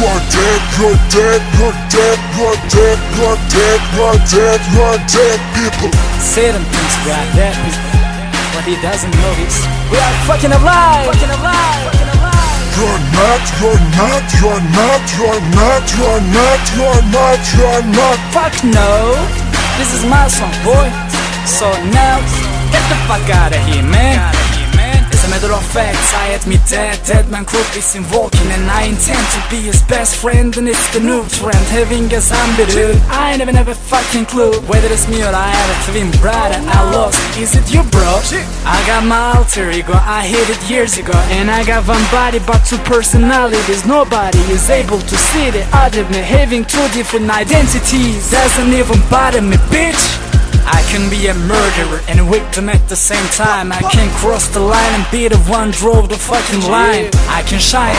dead, you're dead, you're dead, you're dead, you're dead, you're dead you're dead, you're dead people. Say them things, God, that is what he doesn't know is we are fucking alive. Fucking alive. Fucking alive. You're not, you're not, you're not, you're not, you're not, you're not, you're not. Fuck no. This is my song, boy. So now, get the fuck out of here, man. Matter of fact, I admit that Dead man could be seen walking. And I intend to be his best friend. And it's the new trend, having a zombie dude I never a fucking clue Whether it's me or I have a twin brother. I lost, is it you bro? I got my alter ego, I hit it years ago. And I got one body but two personalities. Nobody is able to see the other. Me Having two different identities. Doesn't even bother me, bitch I can be a murderer and a victim at the same time. I can cross the line and be the one drove the fucking line. I can shine,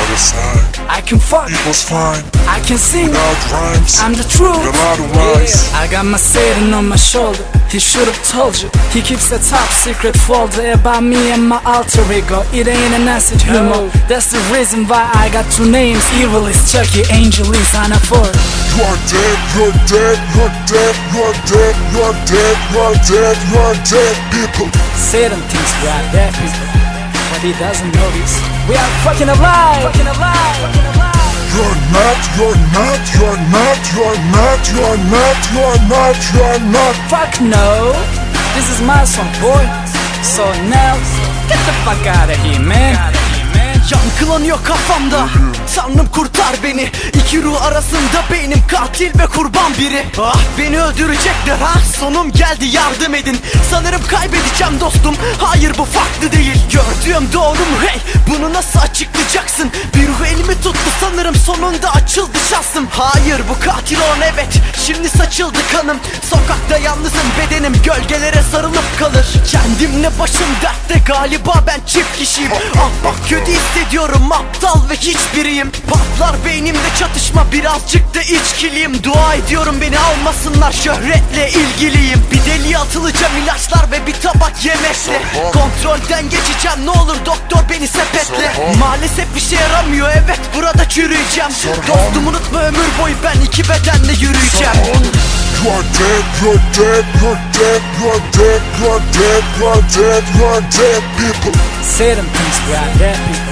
I can fuck, equals fine. I can sing. Without rhymes, I'm the truth. With a lot of lies. I got my Satan on my shoulder. He should have told you. He keeps a top secret folder about me and my alter ego. It ain't an acid humor. That's the reason why I got two names. Evil is Chucky, Angel is Anafor. You're dead, you're dead, you're dead, you're dead, you're dead, you're dead, you're dead people. Satan thinks we are dead people. What he doesn't know is we are fucking alive. Fucking alive. Fucking alive. You're not, you're not, you're not, you're not, you're not, you're not, you're not. Fuck no. This is my song, boy. So now, get the fuck out of here, man. Yankılanıyor kafamda. Tanrım kurtar beni. İki ruh arasında benim katil ve kurban biri. Ah beni öldürecekler ha? Sonum geldi yardım edin. Sanırım kaybedeceğim dostum. Hayır bu farklı değil. Gördüğüm doğru mu hey! Bunu nasıl açıklayacaksın? Bir ruh elimi tuttu sanırım sonunda açıldı şansım Hayır bu katil on evet. Şimdi saçıldı kanım. Sokakta yalnızım bedenim Gölgelere sarılıp kalır. Kendimle başım dertte galiba ben çift kişiyim. Ah bak kötü hissediyorum aptal ve hiçbiriyim. Patlar beynimde çatışma birazcık da içkiliyim. Dua ediyorum beni almasınlar şöhretle ilgiliyim. Bir deliye atılacağım ilaçlar ve bir tabak yemekle. Kontrolden geçeceğim ne olur doktor beni sepetle. Maalesef bir şey yaramıyor evet burada çürüyeceğim. Dostum unutma ömür boyu ben iki bedenle yürüyeceğim. You're dead, you're dead, you're dead, you're dead, you're dead, you're dead, you're dead people. Satan thinks we are dead people.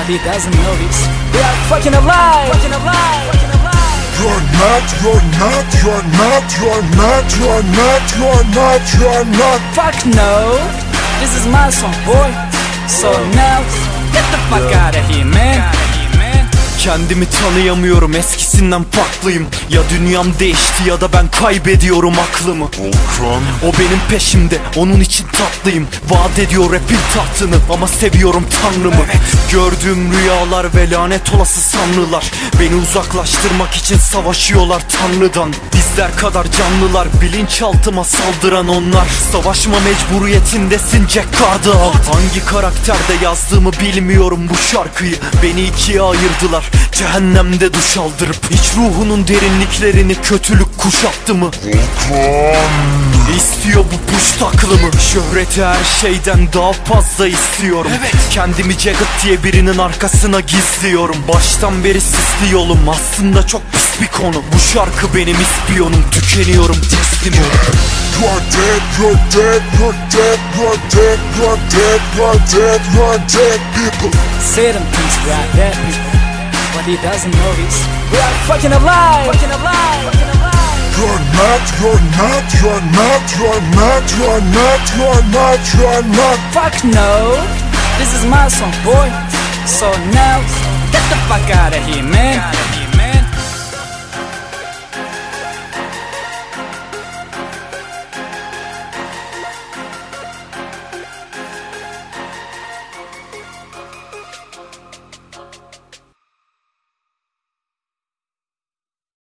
What he doesn't know is we are fucking alive. Fucking alive. Fucking alive. You're not, you're not, you're not, you're not, you're not, you're not, you're not. Fuck no. This is my song, boy. So now, get the fuck out of here, man. Kendimi tanıyamıyorum eskisinden farklıyım. Ya dünyam değişti ya da ben kaybediyorum aklımı. Volkan, O benim peşimde onun için tatlıyım. Vaat ediyor rapin tahtını ama seviyorum tanrımı. Gördüğüm rüyalar ve lanet olası sanrılar. Beni uzaklaştırmak için savaşıyorlar tanrıdan. Bizler kadar canlılar bilinçaltıma saldıran onlar. Savaşma mecburiyetindesin Jack Cardal Hangi karakterde yazdığımı bilmiyorum bu şarkıyı. Beni ikiye ayırdılar cehennemde duş aldırıp Hiç ruhunun derinliklerini kötülük kuşattı mı? Volkan. İstiyor bu puş taklımı Şöhreti her şeyden daha fazla istiyorum Evet Kendimi Jagged diye birinin arkasına gizliyorum Baştan beri sisli yolum aslında çok pis bir konu Bu şarkı benim ispiyonum tükeniyorum teslim ol You're dead, you're dead, you're dead, you're dead, you're dead, you're dead, you're dead people. We are dead people. What he doesn't know we are fucking alive. Fucking alive. Fucking alive. You're not, you're not, you're not, you're not, you're not, you're not, you're not. Fuck no. This is my song, boy. So now, get the fuck out of here, man.